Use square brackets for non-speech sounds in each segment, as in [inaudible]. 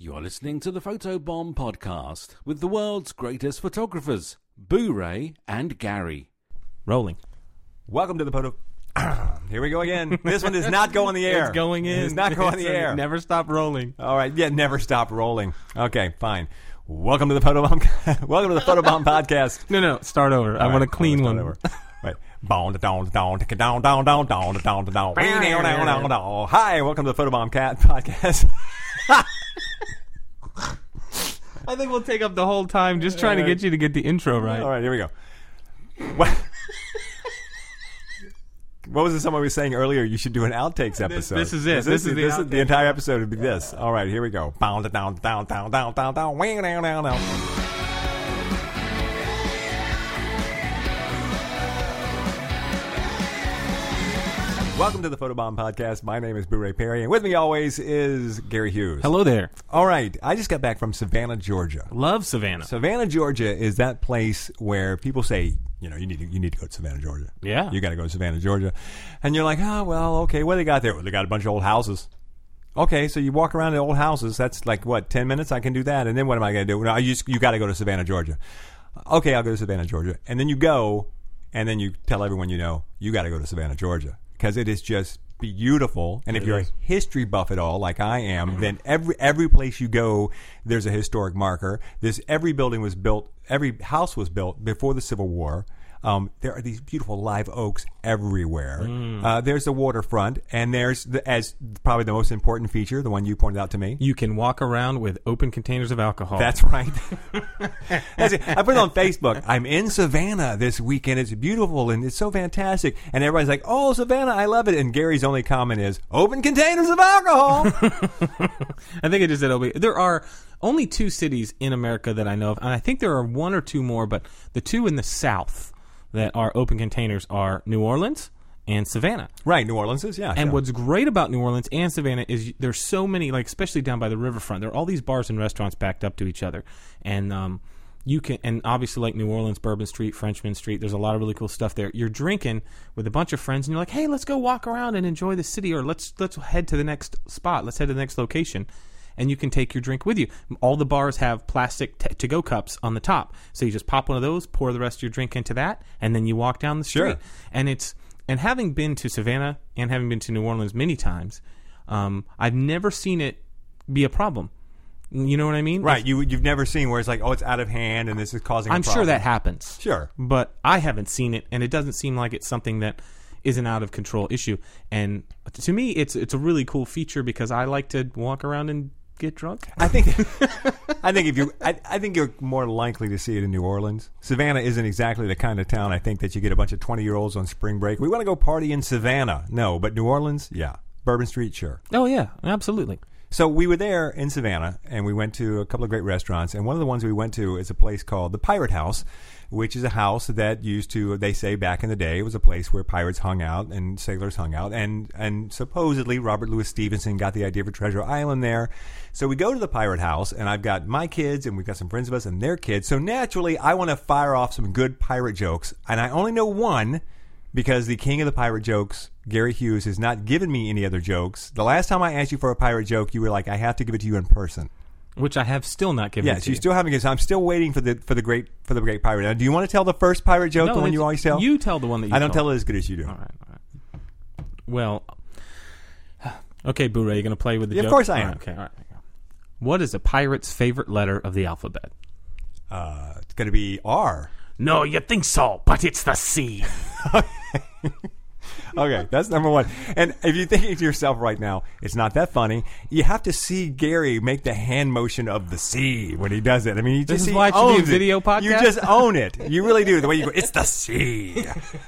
You're listening to the Photobomb podcast with the world's greatest photographers, Boo Ray and Gary. Rolling. Welcome to the photo. [clears throat] Here we go again. This one does not go on the air. It's [laughs] going in. It's not going on the It's, [laughs] air. Never stop rolling. All right. Yeah, never stop rolling. Okay, fine. Welcome to the photobomb. [laughs] Welcome to the photobomb podcast. No, no. Start over. I All want a clean let's one. start over. Right. Bound down down down down down down down down down down. Hi, welcome to the photobomb cat podcast. I think we'll take up the whole time just trying to get you to get the intro right. All right, here we go. What? What was it someone was saying earlier? You should do an outtakes episode. this is it. This, is the this the entire episode would be this. All right, here we go. Bound down down down down down down wing down down down. Welcome to the Photobomb Podcast. My name is Boo Ray Perry, and with me always is Gary Hughes. Hello there. All right, I just got back from Savannah, Georgia. Love Savannah. Savannah, Georgia is that place where people say, you know, you need to, you need to go to Savannah, Georgia. Yeah. You got to go to Savannah, Georgia. And you're like, oh, well, okay, what do they got there? Well, they got a bunch of old houses. Okay, so you walk around the old houses. That's like, what, 10 minutes? I can do that. And then what am I going to do? No, you, just, you got to go to Savannah, Georgia. Okay, I'll go to Savannah, Georgia. And then you go, and then you tell everyone you know, you got to go to Savannah, Georgia. Because it is just beautiful. And if you're a history buff at all, like I am, mm-hmm. then every every place you go, there's a historic marker. This every building was built, every house was built before the Civil War. Um, there are these beautiful live oaks everywhere. Uh, there's the waterfront, and there's the, as probably the most important feature, the one you pointed out to me. You can walk around with open containers of alcohol. That's right. [laughs] That's it. I put it on Facebook. I'm in Savannah this weekend. It's beautiful and it's so fantastic. And everybody's like, "Oh, Savannah, I love it." And Gary's only comment is, "Open containers of alcohol." [laughs] [laughs] I think I just said OB. There are only two cities in America that I know of, and I think there are one or two more, but the two in the South that are open containers are New Orleans and Savannah. right, New Orleans is yeah. And sure. what's great about New Orleans and Savannah is there's so many, like especially down by the riverfront, there are all these bars and restaurants backed up to each other, and um, you can, and obviously like New Orleans, Bourbon Street, Frenchmen Street, there's a lot of really cool stuff there. You're drinking with a bunch of friends, and you're like, hey, let's go walk around and enjoy the city, or let's let's head to the next spot, let's head to the next location. And you can take your drink with you. All the bars have plastic t- to-go cups on the top, so you just pop one of those, pour the rest of your drink into that, and then you walk down the street. Sure. And it's and having been to Savannah and having been to New Orleans many times, um, I've never seen it be a problem. You know what I mean? right, you you've never seen where it's like, "Oh, it's out of hand and this is causing." I'm sure that happens. Sure. but I haven't seen it, and it doesn't seem like it's something that is an out of control issue. And to me, it's it's a really cool feature because I like to walk around and get drunk. I think [laughs] I think if you I, I think you're more likely to see it in New Orleans. Savannah isn't exactly the kind of town I think that you get a bunch of 20 year olds on spring break. We want to go party in Savannah. No, but New Orleans, yeah. Bourbon Street, sure. Oh yeah, absolutely. So we were there in Savannah, and we went to a couple of great restaurants. And one of the ones we went to is a place called the Pirate House, which is a house that used to, they say back in the day, it was a place where pirates hung out and sailors hung out. And and supposedly Robert Louis Stevenson got the idea for Treasure Island there. So we go to the Pirate House, and I've got my kids, and we've got some friends of us and their kids. So naturally, I want to fire off some good pirate jokes, and I only know one because the king of the pirate jokes, Gary Hughes, has not given me any other jokes. The last time I asked you for a pirate joke, you were like, "I have to give it to you in person." Which I have still not given. Yes, you still haven't given. So I'm still waiting for the for the great for the great pirate. Now, do you want to tell the first pirate joke, No, the one you always tell? You tell the one that you I don't told. tell it as good as you do. All right, all right. Well, [sighs] okay, Boo Ray, you going to play with the Yeah, of course I am. right, okay, all right. What is a pirate's favorite letter of the alphabet? Uh, it's going to be R. No, you think so, but it's the C. [laughs] [laughs] Okay, that's number one. And if you're thinking to yourself right now, it's not that funny. You have to see Gary make the hand motion of the C when he does it. I mean, you This just is why it should be a owns it. video podcast? You just own it. You really do. The way you go, it's the C.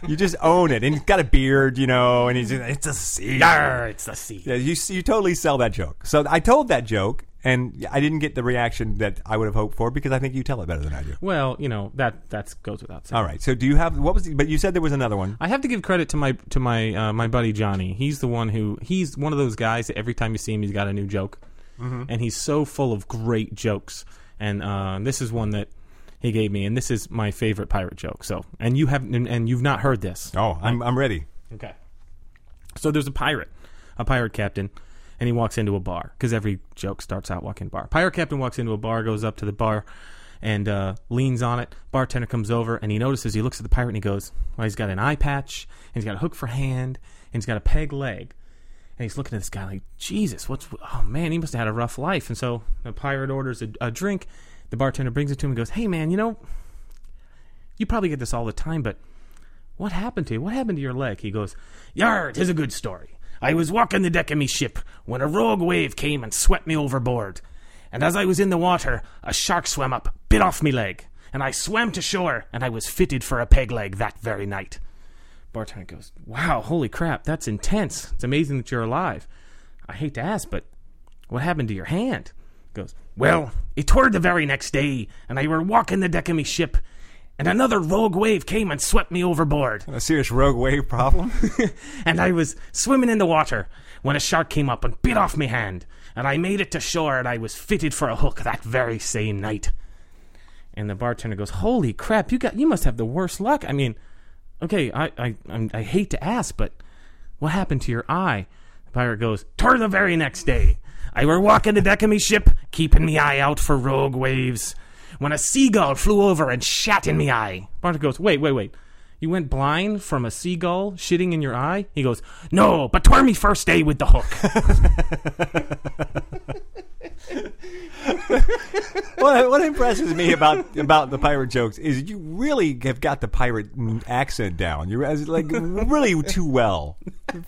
You just own it. And he's got a beard, you know, and he's just, it's a C. Yarr, it's the C. Yeah, you you totally sell that joke. So I told that joke, and I didn't get the reaction that I would have hoped for because I think you tell it better than I do. Well, you know that that goes without saying. All right. So do you have what was? The, but you said there was another one. I have to give credit to my to my uh, my buddy Johnny. He's the one who he's one of those guys that every time you see him, he's got a new joke, and he's so full of great jokes. And uh, this is one that he gave me, and this is my favorite pirate joke. So, and you have and, and you've not heard this. Oh, I'm I'm ready. Okay. So there's a pirate, a pirate captain, and he walks into a bar because every joke starts out walking bar. Pirate captain walks into a bar, goes up to the bar, and uh, leans on it. Bartender comes over and he notices. He looks at the pirate and he goes, "Well, he's got an eye patch, and he's got a hook for hand, and he's got a peg leg." And he's looking at this guy like, Jesus, what's? Oh man, he must have had a rough life. And so the pirate orders a, a drink. The bartender brings it to him and goes, Hey man, you know, you probably get this all the time, but what happened to you? What happened to your leg? He goes, Yar, tis a good story. I was walking the deck of me ship when a rogue wave came and swept me overboard. And as I was in the water, a shark swam up, bit off me leg, and I swam to shore, and I was fitted for a peg leg that very night. Bartender goes, Wow, holy crap, that's intense. It's amazing that you're alive. I hate to ask, but what happened to your hand? Goes, Well, it tore the very next day, and I were walking the deck of me ship, and another rogue wave came and swept me overboard. A serious rogue wave problem. [laughs] And I was swimming in the water when a shark came up and bit off me hand, and I made it to shore, and I was fitted for a hook that very same night. And the bartender goes, "Holy crap! You got you must have the worst luck. I mean, okay, I I I'm, I hate to ask, but what happened to your eye?" The pirate goes, "Tore the very next day. I were walking the deck of me ship, keeping me eye out for rogue waves, when a seagull flew over and shat in me eye." Bartender goes, "Wait, wait, wait." You went blind from a seagull shitting in your eye? He goes, No, but tore me first day with the hook. [laughs] [laughs] [laughs] what, what impresses me about about the pirate jokes is you really have got the pirate accent down. You're like really too well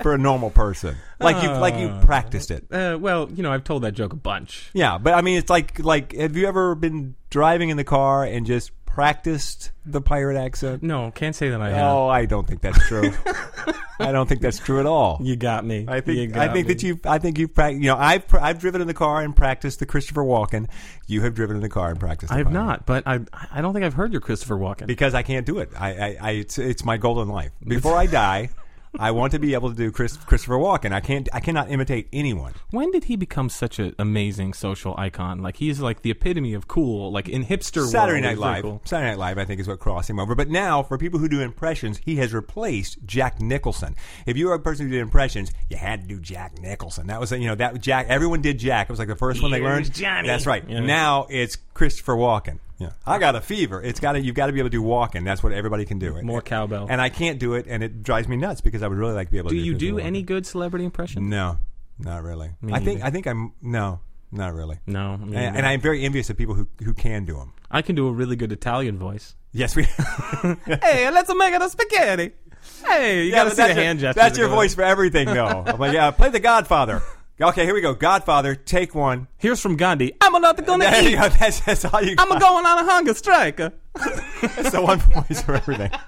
for a normal person. Like you like you practiced it. uh, well, you know, I've told that joke a bunch. Yeah, but I mean, it's like like have you ever been driving in the car and just practiced the pirate accent? No, can't say that I have. Oh, I don't think that's true. [laughs] I don't think that's true at all. You got me. I You think I think me. that you I think you've prac- you know I've pr- I've driven in the car and practiced the Christopher Walken. You have driven in the car and practiced. I have not, but I I don't think I've heard your Christopher Walken. because I can't do it. I, I, I it's, it's my goal in life. Before I die, I want to be able to do Chris, Christopher Walken. I can't. I cannot imitate anyone. when did he become such an amazing social icon? Like he's like the epitome of cool, like in hipster Saturday world, Night Live. cool. Saturday Night Live, I think, is what crossed him over. But now, for people who do impressions, he has replaced Jack Nicholson. If you were a person who did impressions, you had to do Jack Nicholson. That was, you know, that Jack. Everyone did Jack. It was like the first one they learned. Johnny. That's right. Yeah. Now it's Christopher Walken. Yeah, I got a fever. It's got to. You've got to be able to do Walken. That's what everybody can do. More cowbell. And I can't do it, and it drives me nuts because I would really like to be able to Do to. do you do any good celebrity impressions? No, not really. Me I think neither. I think I'm no, not really. No, And, and I'm very envious of people who who can do them. I can do a really good Italian voice. Yes, we. [laughs] hey, let's make it a spaghetti. Hey, you Yeah, gotta see the your- hand gesture. That's your voice for everything, though. I'm like, yeah, play the Godfather. [laughs] Okay, here we go. Godfather, take one. Here's from Gandhi. I'm not gonna There you eat. go. [laughs] That's, that's all you. I'm got. going on a hunger strike. That's the one voice for everything. [laughs]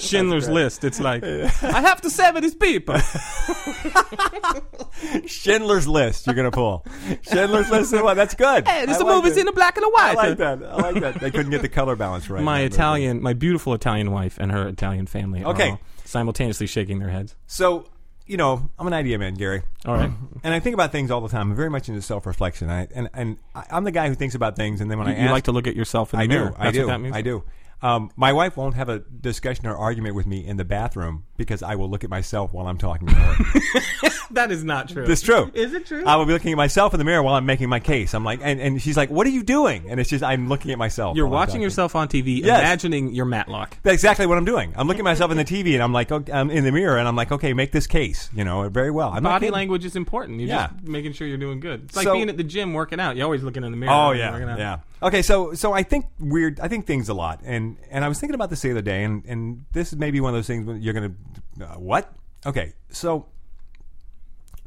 Schindler's List. It's like I have to save these people. [laughs] Schindler's List. You're gonna pull. Schindler's List. is what? That's good. Hey, this I the like movie's that. in the black and the white. I like that. I like that. They couldn't get the color balance right. My Italian, my beautiful Italian wife and her Italian family are Okay. simultaneously shaking their heads. So, you know, I'm an idea man, Gary. All right. And I think about things all the time. I'm very much into self-reflection. I, and and I, I'm the guy who thinks about things, and then when I you ask, like to look at yourself in the I mirror. do, I That's do, what that means? I do. Um, my wife won't have a discussion or argument with me in the bathroom because I will look at myself while I'm talking to her. [laughs] That is not true. It's true. Is it true? I will be looking at myself in the mirror while I'm making my case. I'm like, and, and she's like, "What are you doing?" And it's just I'm looking at myself. You're watching yourself on TV, Yes. imagining your Matlock. That's exactly what I'm doing. I'm looking at myself in the TV, and I'm like, okay, I'm in the mirror, and I'm like, okay, make this case. You know, very well. I'm Body language is important. You're Yeah. just making sure you're doing good. It's like So- being at the gym working out. You're always looking in the mirror. Oh yeah, yeah. Okay, so so I think weird. I think things a lot, and and I was thinking about this the other day, and and this is maybe one of those things when you're gonna uh, what? Okay, so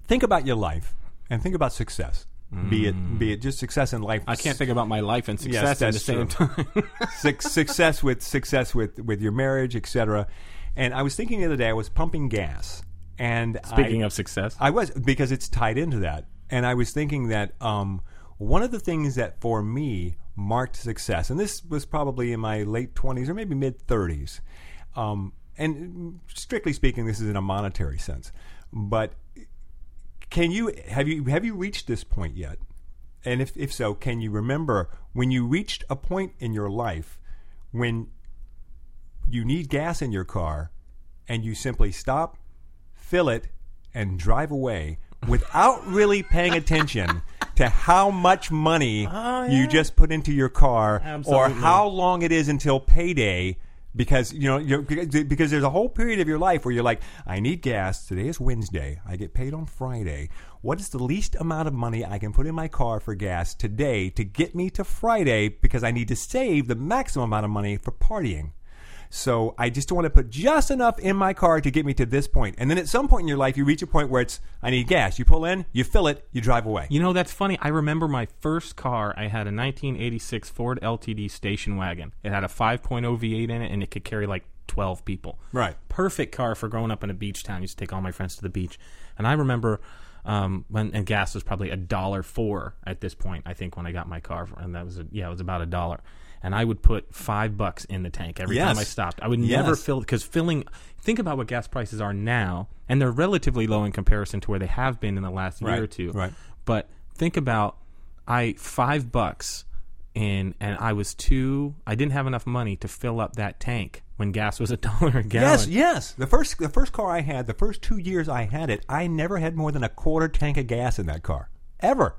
think about your life and think about success. Be it be it just success in life. I can't think about my life and Yes, success at the same true. time. [laughs] Success with success with with your marriage, etc. And I was thinking the other day, I was pumping gas, and Speaking I, of success, I was because it's tied into that, and I was thinking that um, one of the things that for me marked success, and this was probably in my late twenties or maybe mid thirties, um, and strictly speaking, this is in a monetary sense, but can you have you have you reached this point yet? And if if so, can you remember when you reached a point in your life when you need gas in your car and you simply stop, fill it, and drive away [laughs] without really paying attention to how much money Oh, you just put into your car or how long it is until payday because you know you're, because there's a whole period of your life where you're like I need gas. Today is Wednesday. I get paid on Friday. What is the least amount of money I can put in my car for gas today to get me to Friday? Because I need to save the maximum amount of money for partying so I just want to put just enough in my car to get me to this point. And then at some point in your life, you reach a point where it's, I need gas. You pull in, you fill it, you drive away. You know, that's funny. I remember my first car. I had a 1986 Ford LTD station wagon. It had a 5.0 V8 in it, and it could carry like 12 people. Right. Perfect car for growing up in a beach town. I used to take all my friends to the beach. And I remember um, when and gas was probably a dollar four at this point. I think when I got my car, and that was a, yeah, it was about a dollar. And I would put five bucks in the tank every time I stopped. I would never Yes. fill because filling. Think about what gas prices are now, and they're relatively low in comparison to where they have been in the last Right, year or two. right. But think about I five bucks in and I was too I didn't have enough money to fill up that tank when gas was [laughs] a dollar a gallon. Yes, yes. The first the first car I had, the first two years I had it, I never had more than a quarter tank of gas in that car. Ever.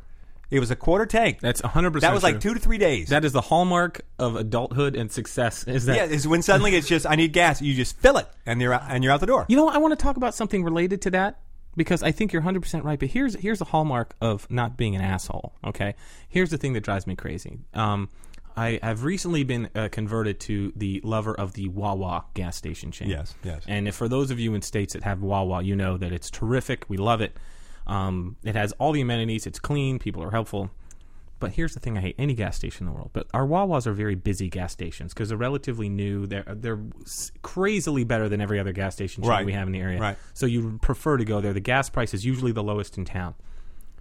It was a quarter tank. That's 100% that was like two to three days. That is the hallmark of adulthood and success is that yeah, is when suddenly it's just I need gas. You just fill it and you're out, and you're out the door. You know, I want to talk about something related to that because I think you're 100% right. But here's here's the hallmark of not being an asshole. Okay, here's the thing that drives me crazy. Um, I have recently been uh, converted to the lover of the Wawa gas station chain. Yes, yes. And if for those of you in states that have Wawa, you know that it's terrific. We love it. Um, it has all the amenities. It's clean. People are helpful. But here's the thing: I hate any gas station in the world. But our Wawas are very busy gas stations because they're relatively new. They're they're crazily better than every other gas station chain Right. we have in the area. Right. So you prefer to go there. The gas price is usually the lowest in town.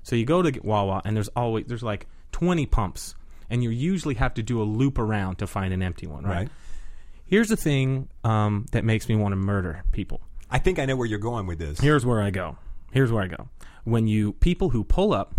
So you go to get Wawa, and there's always there's like 20 pumps, and you usually have to do a loop around to find an empty one. Right. Right. Here's the thing um, that makes me want to murder people. I think I know where you're going with this. Here's where I go. Here's where I go. When you people who pull up,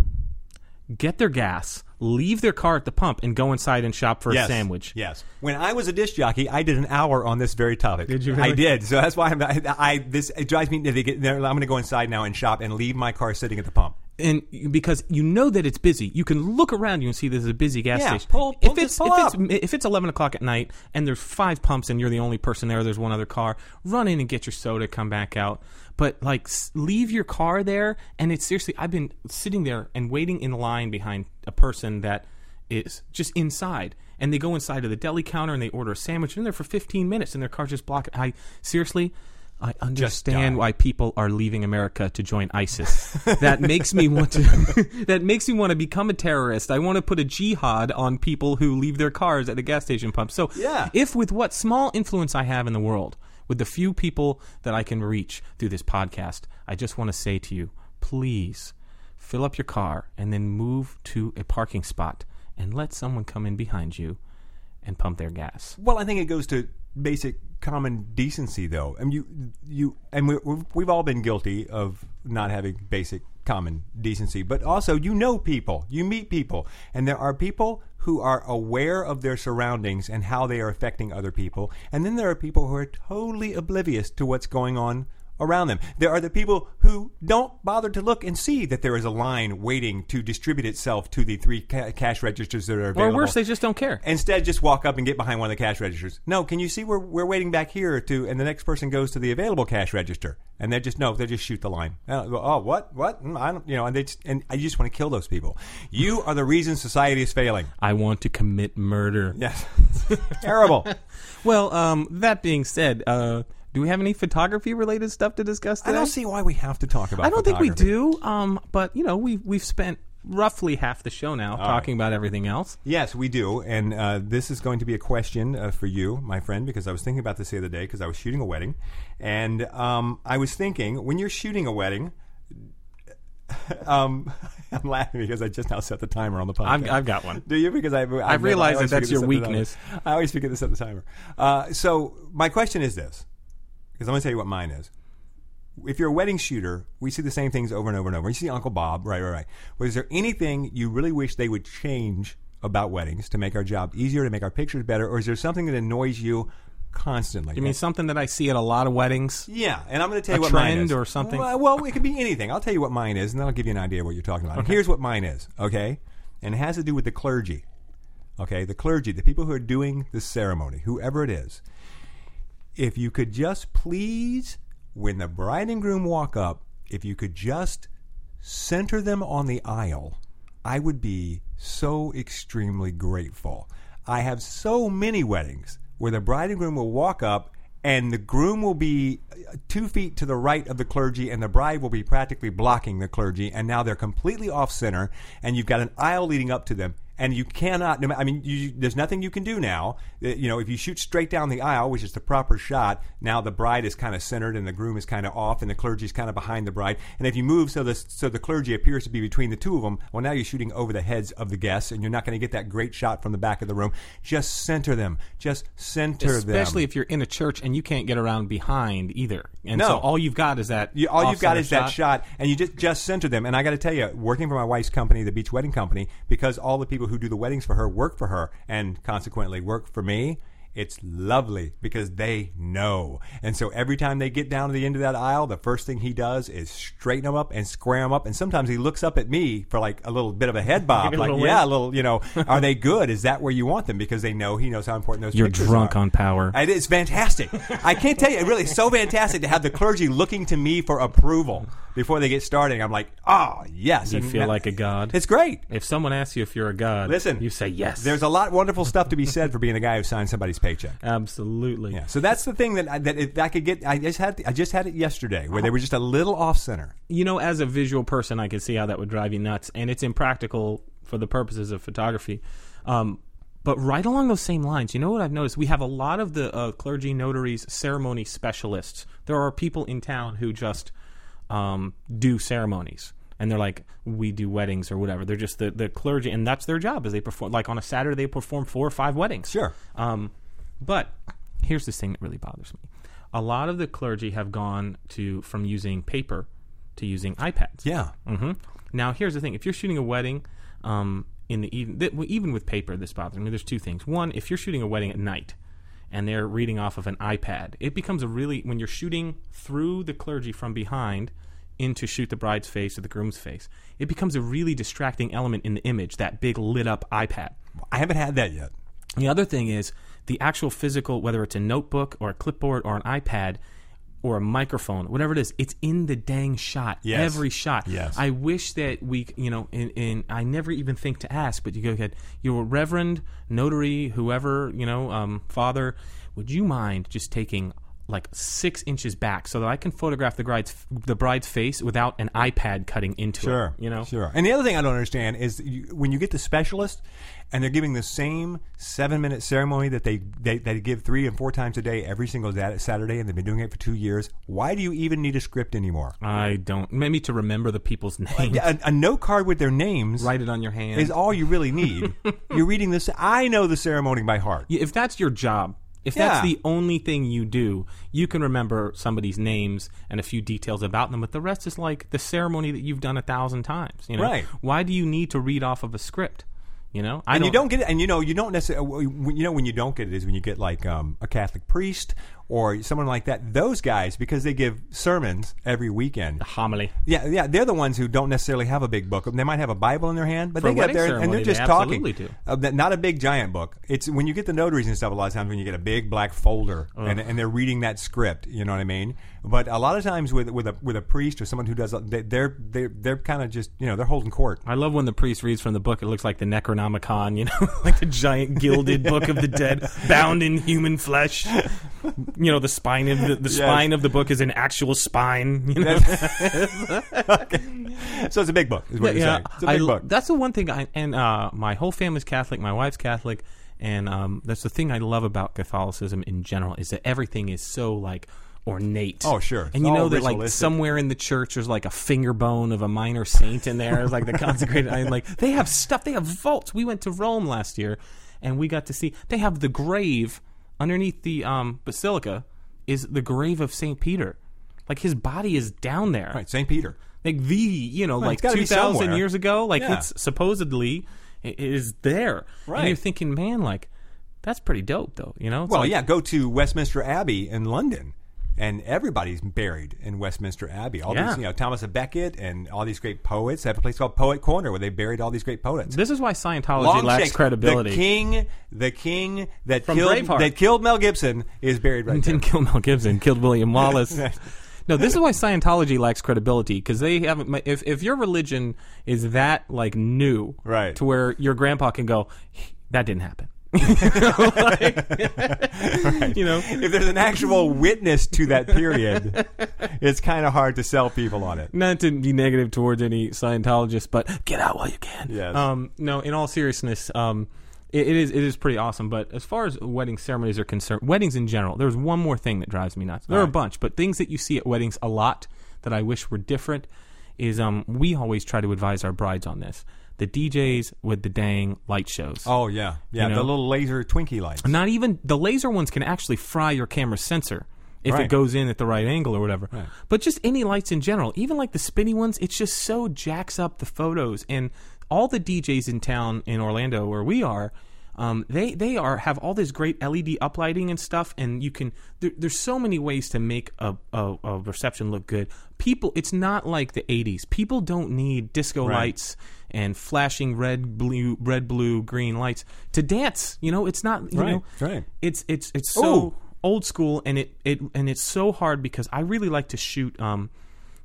get their gas, leave their car at the pump, and go inside and shop for yes. a sandwich. Yes. When I was a disc jockey, I did an hour on this very topic. Did you I did. So that's why I'm, I, I this it drives me. They get, I'm going to go inside now and shop and leave my car sitting at the pump. And because you know that it's busy, you can look around you and see there's a busy gas Yeah, station. pull- pull- if it's pull if up. it's if it's eleven o'clock at night and there's five pumps and you're the only person there, there's one other car. Run in and get your soda, come back out. But like, leave your car there. And it's seriously, I've been sitting there and waiting in line behind a person that is just inside. And they go inside to the deli counter and they order a sandwich. And they're there for 15 minutes and their car just blocked. I seriously, I understand why people are leaving America to join ISIS. [laughs] that makes me want to. [laughs] that makes me want to become a terrorist. I want to put a jihad on people who leave their cars at the gas station pump. So, Yeah. if with what small influence I have in the world, with the few people that I can reach through this podcast, I just want to say to you, please fill up your car and then move to a parking spot and let someone come in behind you and pump their gas. Well, I think it goes to basic common decency, though. Mean, you, you, and we, we've, we've all been guilty of not having basic common decency. But also, you know people, you meet people, and there are people who are aware of their surroundings and how they are affecting other people, and then there are people who are totally oblivious to what's going on around them. There are the people who don't bother to look and see that there is a line waiting to distribute itself to the three ca- cash registers that are available. Or worse, they just don't care. Instead, just walk up and get behind one of the cash registers. No, can you see we're, we're waiting back here to, and the next person goes to the available cash register, and they just no, they just shoot the line. Oh, oh, what, what? Mm, I don't, you know, and they just, and I just want to kill those people. You are the reason society is failing. I want to commit murder. Yes, [laughs] terrible. [laughs] Well, um, that being said, uh, do we have any photography related stuff to discuss I don't see why we have to talk about. I don't think we do. Um, but you know, we've we've spent roughly half the show now talking about everything else. Yes, we do, and uh, this is going to be a question uh, for you, my friend, because I was thinking about this the other day because I was shooting a wedding, and um, I was thinking when you're shooting a wedding. [laughs] Um, [laughs] I'm laughing because I just now set the timer on the podcast. I've, I've got one. Do you? Because I, I, I've realized always that that's your set the timer. weakness. I always forget to set the timer. Uh, so my question is this, because I'm going to tell you what mine is. If you're a wedding shooter, we see the same things over and over and over. You see Uncle Bob, right, right, right. Was there anything you really wish they would change about weddings to make our job easier, to make our pictures better, or is there something that annoys you constantly. You mean something that I see at a lot of weddings? Yeah, and I'm going to tell A you what mine is. or something? Well, well, it could be anything. I'll tell you what mine is, and then I'll give you an idea of what you're talking about. And here's what mine is, okay? And it has to do with the clergy. Okay, the clergy, the people who are doing the ceremony, whoever it is. If you could just please, when the bride and groom walk up, if you could just center them on the aisle, I would be so extremely grateful. I have so many weddings where the bride and groom will walk up and the groom will be uh, two feet to the right of the clergy and the bride will be practically blocking the clergy and now they're completely off center and you've got an aisle leading up to them and you cannot. no I mean, you, there's nothing you can do now. Uh, You know, if you shoot straight down the aisle, which is the proper shot, now the bride is kind of centered and the groom is kind of off, and the clergy is kind of behind the bride. And if you move so the so the clergy appears to be between the two of them, well, now you're shooting over the heads of the guests, and you're not going to get that great shot from the back of the room. Just center them. Just center them. Especially if you're in a church and you can't get around behind either. And No. so all you've got is that. You, all you've got is that shot, and you just just center them. And I got to tell you, working for my wife's company, the Beach Wedding Company, because all the people who do the weddings for her work for her, and consequently work for me. It's lovely because they know. And so every time they get down to the end of that aisle, the first thing he does is straighten them up and square them up. And sometimes he looks up at me for like a little bit of a head [laughs] bob. A like, little yeah, a little, you know, [laughs] are they good? Is that where you want them? Because they know he knows how important those are. You're pictures drunk are. on power. It is fantastic. I can't tell you, it really is so fantastic to have the clergy looking to me for approval before they get started. I'm like, oh yes, You And feel that- like a god. It's great. If someone asks you if you're a god, Listen, you say yes. There's a lot of wonderful stuff to be said for being a guy who signed somebody's paycheck. Absolutely. Yeah, so that's the thing that I, that if I could get. I just had I just had it yesterday where they were just a little off center. you know, as a visual person, I could see how that would drive you nuts, and it's impractical for the purposes of photography. Um, but right along those same lines, you know what I've noticed? We have a lot of the uh, clergy notaries, ceremony specialists. There are people in town who just um, do ceremonies. And they're like, we do weddings or whatever. They're just the, the clergy, and that's their job. Is they perform like on a Saturday they perform four or five weddings. Sure. Um, but here's this thing that really bothers me. A lot of the clergy have gone to from using paper to using iPads. Yeah. hmm Now, here's the thing: if you're shooting a wedding um, in the even, th- well, even with paper, this bothers me. There's two things. One, if you're shooting a wedding at night and they're reading off of an iPad, it becomes a really when you're shooting through the clergy from behind into shoot the bride's face or the groom's face, it becomes a really distracting element in the image. That big lit up iPad. I haven't had that yet. The other thing is the actual physical, whether it's a notebook or a clipboard or an iPad or a microphone, whatever it is, it's in the dang shot. Yes. Every shot. Yes. I wish that we, you know, and, and I never even think to ask, but you go ahead, your reverend, notary, whoever, you know, um, father, would you mind just taking like six inches back so that I can photograph the bride's the bride's face without an iPad cutting into Sure. it? You know, Sure. And the other thing I don't understand is you, when you get the specialist and they're giving the same seven minute ceremony that they, they, they give three and four times a day every single Saturday and they've been doing it for two years, why do you even need a script anymore? I don't. Maybe to remember the people's names, A, a note card with their names write it on your hand. is all you really need. [laughs] You're reading this. I know the ceremony by heart. Yeah, if that's your job, if Yeah. that's the only thing you do, you can remember somebody's names and a few details about them, but the rest is like the ceremony that you've done a thousand times. You know? Right. Why do you need to read off of a script? You know, I and you don't get it, and you know you don't necessarily. You know when you don't get it is when you get like um, a Catholic priest or someone like that. Those guys because they give sermons every weekend. homily. Yeah, yeah, they're the ones who don't necessarily have a big book. They might have a Bible in their hand, but For they get up there and they're just they talking. do. Uh, not a big giant book. It's when you get the notaries and stuff. A lot of times when you get a big black folder and, and they're reading that script. You know what I mean? But a lot of times with with a with a priest or someone who does, they, they're they're they're kind of just you know they're holding court. I love when the priest reads from the book. It looks like the Necronomicon, you know, [laughs] like the giant gilded book of the dead, bound in human flesh. [laughs] You know, the spine of the, the spine of the book is an actual spine. You know? [laughs] So it's a big book, is what you're saying. It's a I big l- book. That's the one thing. I, and uh, my whole family's Catholic. My wife's Catholic, and um, that's the thing I love about Catholicism in general is that everything is so like ornate. Oh, sure. And It's you know that like somewhere in the church there's like a finger bone of a minor saint in there, It's like the consecrated. I like they have stuff. They have vaults. We went to Rome last year, and we got to see. They have the grave underneath the um, basilica is the grave of Saint Peter. Like his body is down there Right, St. Peter. like the you know Right, like it's gotta be 2000 years ago like Yeah. it's supposedly it is there Right. and you're thinking man like That's pretty dope, though. You know. It's Well, like- yeah, go to Westminster Abbey in London, and everybody's buried in Westminster Abbey. All Yeah. these, you know, Thomas Becket and all these great poets. They have a place called Poet Corner where they buried all these great poets. This is why Scientology Long lacks credibility. The king, the king that From killed Braveheart. that killed Mel Gibson is buried right [laughs] there. didn't kill Mel Gibson, killed William Wallace. [laughs] no, this is why Scientology lacks credibility because they haven't. If if your religion is that like new, Right. to where your grandpa can go, that didn't happen. [laughs] You know, If there's an actual witness to that period, it's kind of hard to sell people on it. not to be negative towards any Scientologists, but get out while you can. Yes. Um, no, in all seriousness, um, it, it is it is pretty awesome. But as far as wedding ceremonies are concerned, weddings in general, there's one more thing that drives me nuts. There are a bunch, but things that you see at weddings a lot that I wish were different is um, we always try to advise our brides on this. The DJs with the dang light shows. Oh yeah, yeah. You The little laser Twinkie lights. Not even the laser ones can actually fry your camera sensor if Right. it goes in at the right angle or whatever. But just any lights in general, even like the spinny ones, it's just so jacks up the photos. And all the DJs in town in Orlando where we are, um, they they are have all this great LED uplighting and stuff, and you can there, there's so many ways to make a, a, a reception look good. People, it's not like the '80s. People don't need disco Right. lights and flashing red, blue, red, blue, green lights to dance. You know, it's not. You Right, know, right. it's it's it's so Ooh. old school and it, it and it's so hard because I really like to shoot um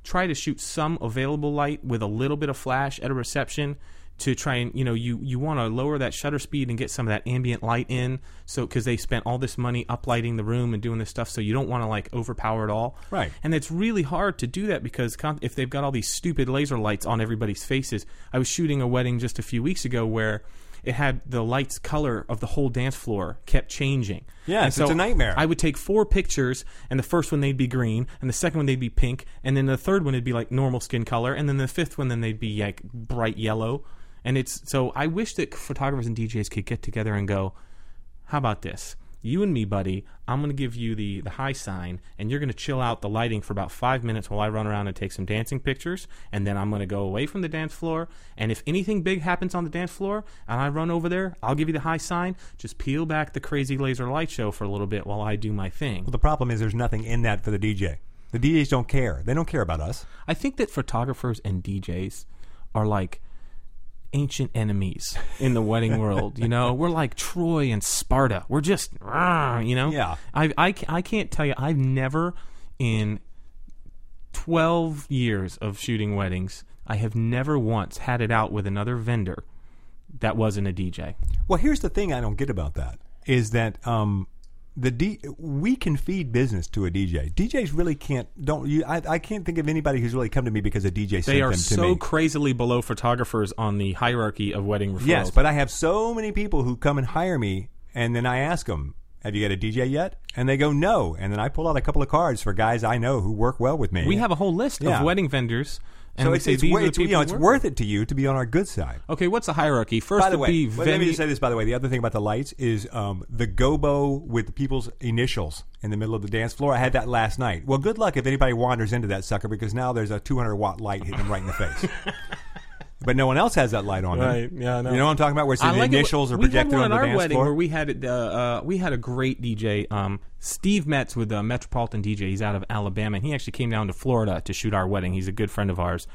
try to shoot some available light with a little bit of flash at a reception to try and you know you you want to lower that shutter speed and get some of that ambient light in so because they spent all this money uplighting the room and doing this stuff so you don't want to like overpower it all Right. and it's really hard to do that because con- if they've got all these stupid laser lights on everybody's faces i was shooting a wedding just a few weeks ago where it had the lights color of the whole dance floor kept changing Yeah, And it's a nightmare. I would take four pictures, and the first one they'd be green, and the second one they'd be pink, and then the third one would be like normal skin color, and then the fifth one then they'd be like bright yellow. And it's so I wish that photographers and DJs could get together and go, how about this? You and me, buddy. I'm going to give you the the high sign, and you're going to chill out the lighting for about five minutes while I run around and take some dancing pictures, and then I'm going to go away from the dance floor. And if anything big happens on the dance floor, and I run over there, I'll give you the high sign. Just peel back the crazy laser light show for a little bit while I do my thing. Well, the problem is there's nothing in that for the DJ. The DJs don't care. They don't care about us. I think that photographers and DJs are like ancient enemies in the wedding world. You know, we're like Troy and Sparta. We're just, you know. Yeah. I I I can't tell you. I've never in twelve years of shooting weddings, I have never once had it out with another vendor that wasn't a DJ. Well, here's the thing I don't get about that is that um, the D we can feed business to a DJ. DJs really can't. Don't you? I, I can't think of anybody who's really come to me because a DJ sent They are them to so me. crazily below photographers on the hierarchy of wedding referrals. Yes, but I have so many people who come and hire me, and then I ask them, "Have you got a DJ yet?" And they go, "No." And then I pull out a couple of cards for guys I know who work well with me. we have a whole list Yeah. of wedding vendors, and so it's, it's, it's, you know it's worth it to you to be on our good side. Okay, what's the hierarchy? First By the way, be well, let me just say this. By the way, the other thing about the lights is um, the gobo with the people's initials in the middle of the dance floor. I had that last night. Well, good luck if anybody wanders into that sucker because now there's a 200 watt light hitting them right in the face. [laughs] but no one else has that light on. them. Right, yeah, I know. You know what I'm talking about? Where it's the I like it. initials are we had projected one on the at our dance wedding floor. where we had it, uh, uh, we had a great DJ, um, Steve Metz with uh, Metropolitan DJ. He's out of Alabama, and he actually came down to Florida to shoot our wedding. He's a good friend of ours,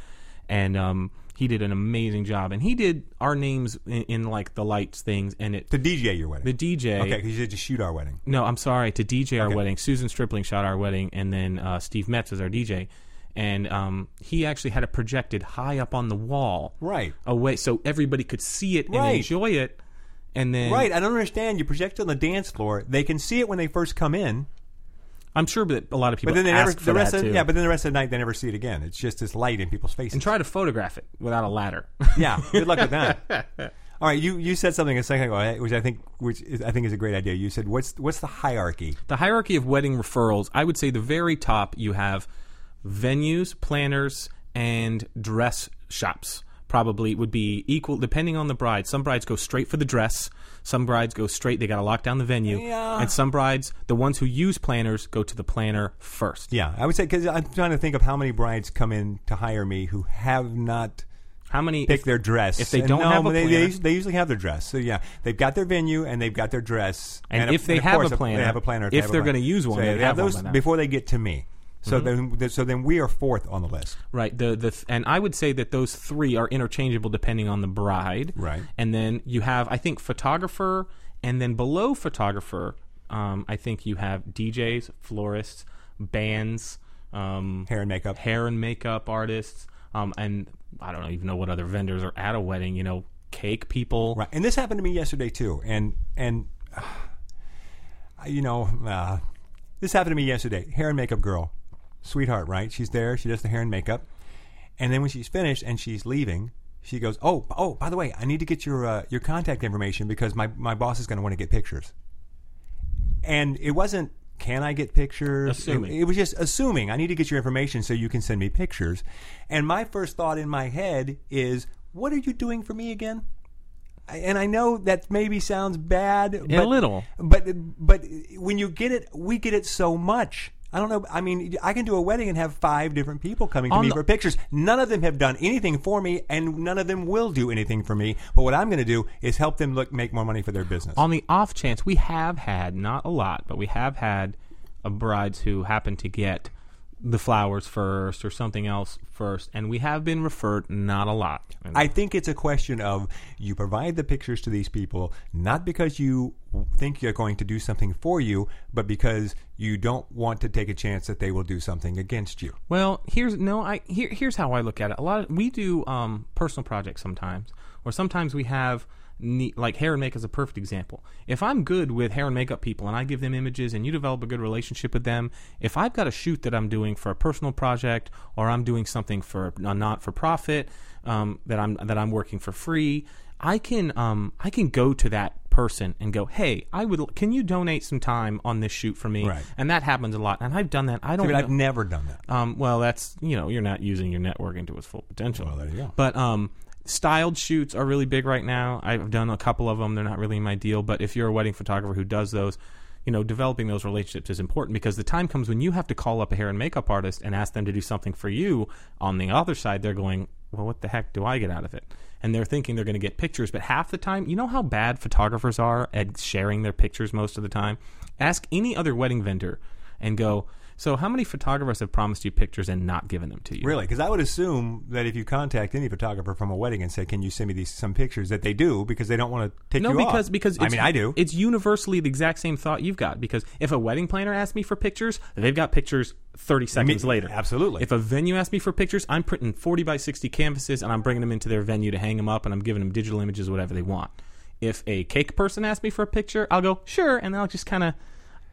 and um, he did an amazing job. And he did our names in, in like the lights things, and it to DJ your wedding. the DJ. okay, because you said to shoot our wedding. No, I'm sorry. To DJ our Okay. wedding, Susan Stripling shot our wedding, and then uh, Steve Metz was our DJ, and um, he actually had it projected high up on the wall, Right. away, so everybody could see it and enjoy it. And then, Right, I don't understand. You project it on the dance floor. They can see it when they first come in, I'm sure that a lot of people but then they never. The rest of too. yeah, but then the rest of the night they never see it again. It's just this light in people's faces. and try to photograph it without a ladder. [laughs] yeah, good luck with that. [laughs] All right, you, you said something a second ago, eh, which I think which is, I think is a great idea. You said what's what's the hierarchy? the hierarchy of wedding referrals, I would say the very top you have venues, planners, and dress shops. Probably would be equal depending on the bride. Some brides go straight for the dress. Some brides go straight. They got to lock down the venue. Yeah. And some brides, the ones who use planners, go to the planner first. Yeah, I would say because I'm trying to think of how many brides come in to hire me who have not How many? pick if- their dress. if they don't no, have a they, planner- they, they usually have their dress. So yeah, they've got their venue and they've got their dress. And of- if they of have course, a planner, they have a planner. if they have a they're gonna use one, so they they have one those by now. before they get to me. So Mm-hmm. then, so then we are fourth on the list. Right. The the th- and I would say that those three are interchangeable depending on the bride. Right. And then you have I think photographer, and then below photographer, um, I think you have DJs, florists, bands, um, Hair and makeup. hair and makeup artists, um, and I don't even know what other vendors are at a wedding. You know, cake people. Right, and this happened to me yesterday too. And and uh, [sighs] you know, uh, this happened to me yesterday. Hair and makeup girl, sweetheart, right? She's there. She does the hair and makeup, and then when she's finished and she's leaving, she goes, "Oh, oh, by the way, I need to get your uh, your contact information because my my boss is going to want to get pictures." And it wasn't. Can I get pictures? Assuming. It, it was just assuming. I need to get your information so you can send me pictures. And my first thought in my head is, what are you doing for me again? I- and I know that maybe sounds bad, but, little. but but when you get it, we get it so much. I don't know. I mean, I can do a wedding and have five different people coming to On me the- for pictures. None of them have done anything for me, and none of them will do anything for me. But what I'm going to do is help them look make more money for their business. On the off chance, we have had not a lot, but we have had uh, brides who happen to get the flowers first or something else first, and we have been referred not a lot. I think it's a question of you provide the pictures to these people not because you think you're going to do something for you, but because you don't want to take a chance that they will do something against you. Well, here's no. I here here's how I look at it. A lot of we do um, personal projects sometimes, or sometimes we have like hair and makeup is a perfect example. If I'm good with hair and makeup people, and I give them images, and you develop a good relationship with them, if I've got a shoot that I'm doing for a personal project, or I'm doing something for a not for profit um, that I'm that I'm working for free, I can um, I can go to that person and go, hey, I would. Can you donate some time on this shoot for me? Right. And that happens a lot, and I've done that. I I don't. mean, know- I've never done that. um, well, that's you know you're not using your networking to its full potential. Well, there you go. But um, styled shoots are really big right now. I've done a couple of them. They're not really my deal. But if you're a wedding photographer who does those, you know, developing those relationships is important because the time comes when you have to call up a hair and makeup artist and ask them to do something for you. On the other side, they're going, well, what the heck do I get out of it? And they're thinking they're going to get pictures, but half the time, you know how bad photographers are at sharing their pictures most of the time? Ask any other wedding vendor and go, so how many photographers have promised you pictures and not given them to you? Really? Because I would assume that if you contact any photographer from a wedding and say, "Can you send me these some pictures?" that they do because they don't want to take No, you because off. because I mean, I do. It's universally the exact same thought you've got. Because if a wedding planner asks me for pictures, they've got pictures thirty seconds later. absolutely. If a venue asks me for pictures, I'm printing forty by sixty canvases and I'm bringing them into their venue to hang them up, and I'm giving them digital images, whatever they want. If a cake person asks me for a picture, I'll go sure, and I'll just kind of.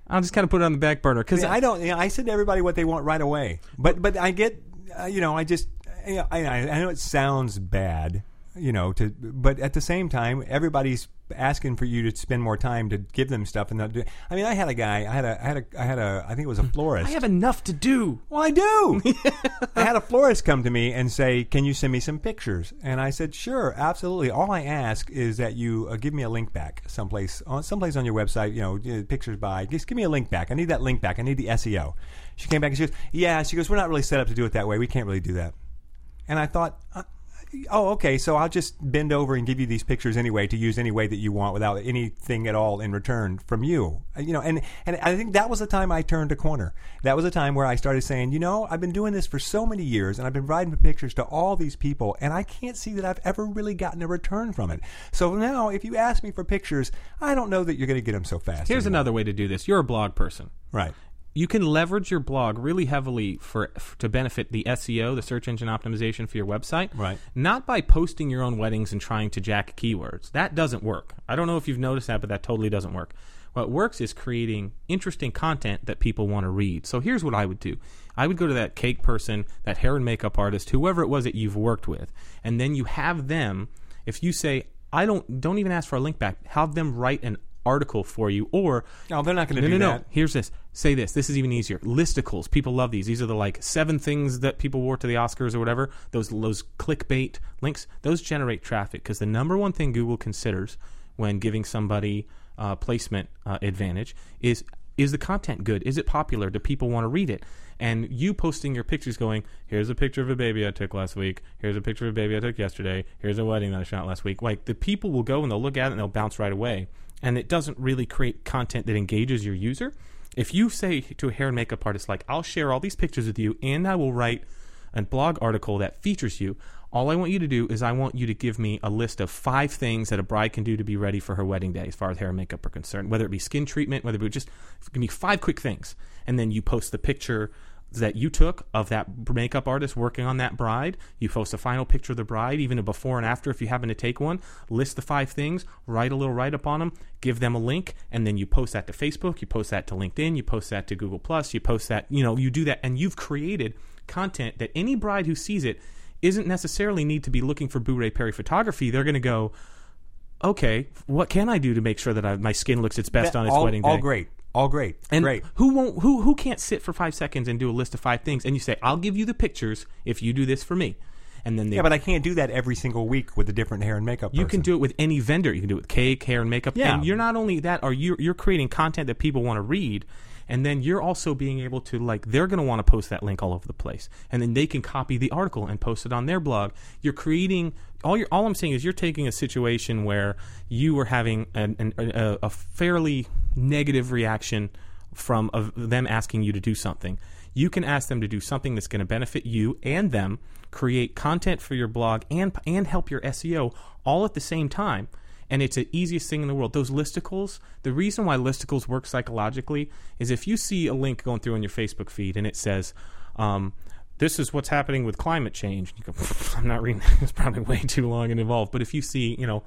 I'll just kind of put it on the back burner because See, I don't. You know, I send everybody what they want right away. But but I get. Uh, you know, I just. You know, I, I I know it sounds bad. You know, to but at the same time, everybody's asking for you to spend more time to give them stuff and not do. I mean, I had a guy. I had a. I had a. I had a. I think it was a florist. I have enough to do. Well, I do. [laughs] I had a florist come to me and say, "Can you send me some pictures?" And I said, "Sure, absolutely. All I ask is that you uh, give me a link back someplace on someplace on your website. You know, uh, pictures by. Just give me a link back. I need that link back. I need the SEO." She came back and she goes, "Yeah." She goes, "We're not really set up to do it that way. We can't really do that." And I thought. Oh, okay. So I'll just bend over and give you these pictures anyway to use any way that you want without anything at all in return from you. Uh, You know, and and I think that was the time I turned a corner. That was a time where I started saying, you know, I've been doing this for so many years, and I've been writing pictures to all these people, and I can't see that I've ever really gotten a return from it. So now, if you ask me for pictures, I don't know that you're going to get them so fast. Here's anymore. another way to do this. You're a blog person. right. You can leverage your blog really heavily for, f to benefit the SEO, the search engine optimization for your website. Right. Not by posting your own weddings and trying to jack keywords. That doesn't work. I don't know if you've noticed that, but that totally doesn't work. What works is creating interesting content that people want to read. So here's what I would do. I would go to that cake person, that hair and makeup artist, whoever it was that you've worked with, and then you have them if you say I don't don't even ask for a link back, have them write an article for you or No, they're not going to no, do no, that. no. Here's this. Say this. This is even easier. Listicles. People love these. These are the like seven things that people wore to the Oscars or whatever. Those those clickbait links. Those generate traffic because the number one thing Google considers when giving somebody uh, placement uh, advantage is is the content good? Is it popular? Do people want to read it? And you posting your pictures going, here's a picture of a baby I took last week. Here's a picture of a baby I took yesterday. Here's a wedding that I shot last week. Like the people will go and they'll look at it and they'll bounce right away. And it doesn't really create content that engages your user. If you say to a hair and makeup artist, like, I'll share all these pictures with you and I will write a blog article that features you, all I want you to do is I want you to give me a list of five things that a bride can do to be ready for her wedding day as far as hair and makeup are concerned, whether it be skin treatment, whether it be just give me five quick things. And then you post the picture that you took of that makeup artist working on that bride. You post a final picture of the bride, even a before and after if you happen to take one. List the five things, write a little write up on them, give them a link, and then you post that to Facebook, you post that to LinkedIn, you post that to Google Plus, you post that, you know, you do that, and you've created content that any bride who sees it isn't necessarily need to be looking for Boo Ray Perry photography. They're going to go, okay, what can I do to make sure that I, my skin looks its best That- on its all, wedding day? all great, all great, And great. who won't who who can't sit for five seconds and do a list of five things and you say, I'll give you the pictures if you do this for me. And then they Yeah, but I can't do that every single week with a different hair and makeup. you can do it with any vendor. You can do it with cake, hair, and makeup. Yeah. And you're not only that, are you you're creating content that people want to read, and then you're also being able to like they're going to want to post that link all over the place, and then they can copy the article and post it on their blog. You're creating all you're all I'm saying is you're taking a situation where you were having an, an, a, a fairly negative reaction from them asking you to do something. You can ask them to do something that's going to benefit you and them, create content for your blog and and help your SEO all at the same time. And it's the easiest thing in the world. Those listicles, the reason why listicles work psychologically is if you see a link going through on your Facebook feed and it says, um, this is what's happening with climate change. You go, [laughs] I'm not reading. [laughs] It's probably way too long and involved. But if you see, you know,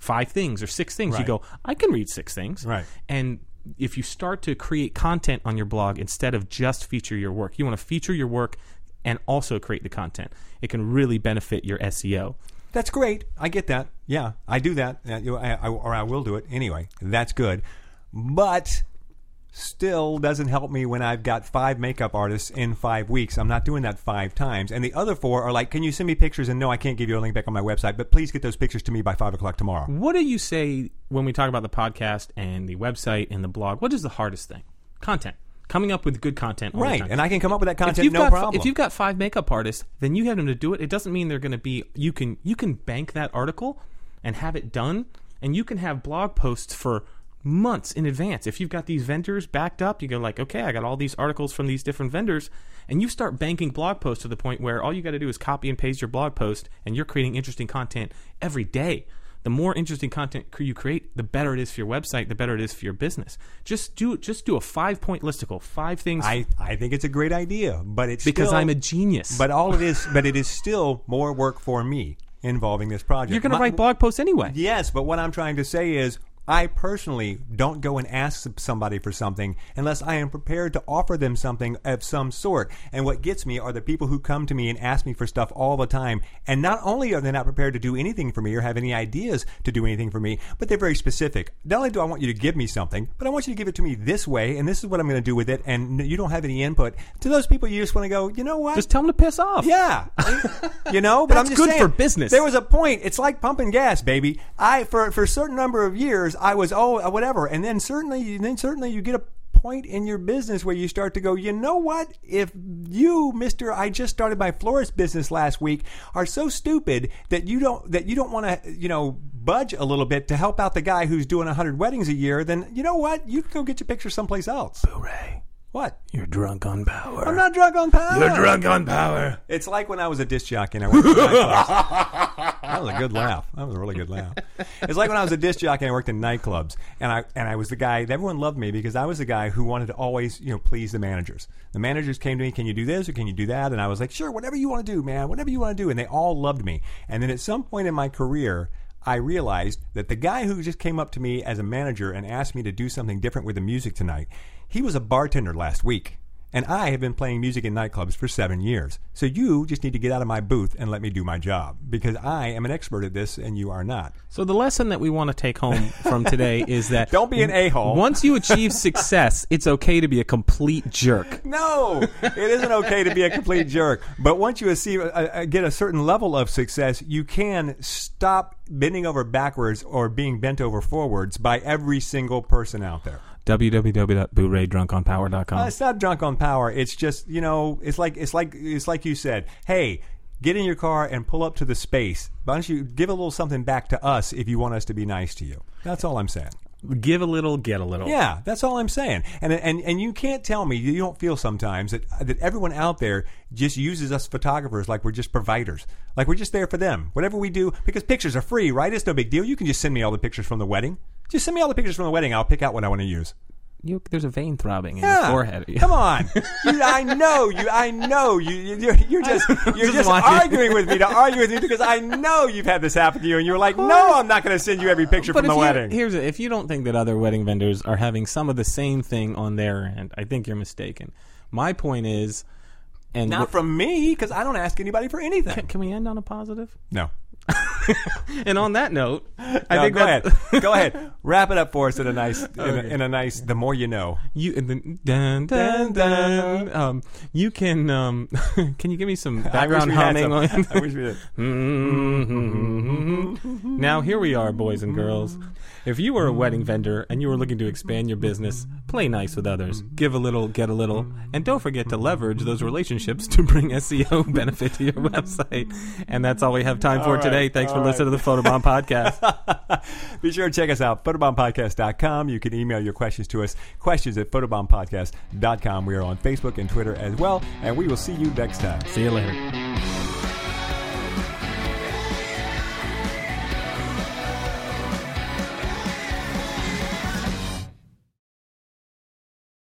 five things or six things, you go, I can read six things. Right. And if you start to create content on your blog instead of just feature your work, you want to feature your work and also create the content. It can really benefit your SEO. That's great. I get that. Yeah, I do that, Uh, I, I, or I will do it anyway. That's good, but still doesn't help me when I've got five makeup artists in five weeks. I'm not doing that five times, and the other four are like, "Can you send me pictures?" And no, I can't give you a link back on my website, but please get those pictures to me by five o'clock tomorrow. What do you say when we talk about the podcast and the website and the blog? What is the hardest thing? Content. Coming up with good content. all the Right, and I can come up with that content, no got problem. if you've got five makeup artists, then you have them to do it. It doesn't mean they're going to be. You can you can bank that article and have it done, and you can have blog posts for months in advance. If you've got these vendors backed up, you go like, okay, I got all these articles from these different vendors, and you start banking blog posts to the point where all you got to do is copy and paste your blog post, and you're creating interesting content every day. The more interesting content you create, the better it is for your website, the better it is for your business. Just do just do a five point listicle, five things I, I think it's a great idea, but it's because still- I'm a genius. But all it is, but it is still more work for me involving this project. You're going to write blog posts anyway. Yes, but what I'm trying to say is I personally don't go and ask somebody for something unless I am prepared to offer them something of some sort. And what gets me are the people who come to me and ask me for stuff all the time. And not only are they not prepared to do anything for me or have any ideas to do anything for me, but they're very specific. Not only do I want you to give me something, but I want you to give it to me this way, and this is what I'm going to do with it. And you don't have any input. To those people, you just want to go, you know what? Just tell them to piss off. Yeah, [laughs] you know, but That's I'm just good saying, for business. There was a point. It's like pumping gas, baby. I for for a certain number of years, I was oh uh, whatever, and then certainly, then certainly, you get a point in your business where you start to go. You know what? If you, Mister, I just started my florist business last week, are so stupid that you don't that you don't want to you know budge a little bit to help out the guy who's doing hundred weddings a year, then you know what? You can go get your picture someplace else. Hooray. What? You're drunk on power. I'm not drunk on power. You're drunk on power. It's like when I was a disc jockey and I worked in nightclubs. [laughs] that was a good laugh. That was a really good laugh. It's like when I was a disc jockey and I worked in nightclubs, and I and I was the guy. Everyone loved me because I was the guy who wanted to always, you know, please the managers. The managers came to me, "Can you do this or can you do that?" And I was like, "Sure, whatever you want to do, man. Whatever you want to do." And they all loved me. And then at some point in my career. I realized that the guy who just came up to me as a manager and asked me to do something different with the music tonight, he was a bartender last week. And I have been playing music in nightclubs for seven years. So you just need to get out of my booth and let me do my job because I am an expert at this and you are not. So the lesson that we want to take home from today [laughs] is that Don't be an a-hole. Once you achieve success, it's okay to be a complete jerk. [laughs] No, it isn't okay to be a complete jerk. But once you achieve, uh, uh, get a certain level of success, you can stop bending over backwards or being bent over forwards by every single person out there. www.bootray.drunkonpower.com. Uh, it's not drunk on power. It's just you know, it's like it's like it's like you said. Hey, get in your car and pull up to the space. Why don't you give a little something back to us if you want us to be nice to you? That's all I'm saying. Give a little, get a little. Yeah, that's all I'm saying. And and and you can't tell me you don't feel sometimes that that everyone out there just uses us photographers like we're just providers, like we're just there for them. Whatever we do, because pictures are free, right? It's no big deal. You can just send me all the pictures from the wedding. Just send me all the pictures from the wedding. I'll pick out what I want to use. You, there's a vein throbbing in Yeah. your forehead. [laughs] Come on, you, I know you. I know you. you you're, you're just [laughs] you're Just just, watching. arguing with me to argue with me because I know you've had this happen to you, and you're like, no, I'm not going to send you every picture from if the you, wedding. here's a, if you don't think that other wedding vendors are having some of the same thing on their end, I think you're mistaken. My point is, and Not from me because I don't ask anybody for anything. can we end on a positive? No. [laughs] And on that note, I No, think go ahead. go ahead. [laughs] Wrap it up for us in a nice, in, a, in a nice. The more you know. You and then dun dun dun. Um, you can um, [laughs] can you give me some background I wish we had humming? some- I wish we did. Mm-hmm. now here we are, boys and girls. If you were a wedding vendor and you were looking to expand your business, play nice with others, give a little, get a little, and don't forget to leverage those relationships to bring SEO benefit to your website. And that's all we have time for All right, today. Thanks for all listening to the Photobomb podcast. [laughs] Be sure to check us out, photobombpodcast.com. You can email your questions to us, questions at photobombpodcast.com. We are on Facebook and Twitter as well, and we will see you next time. See you later.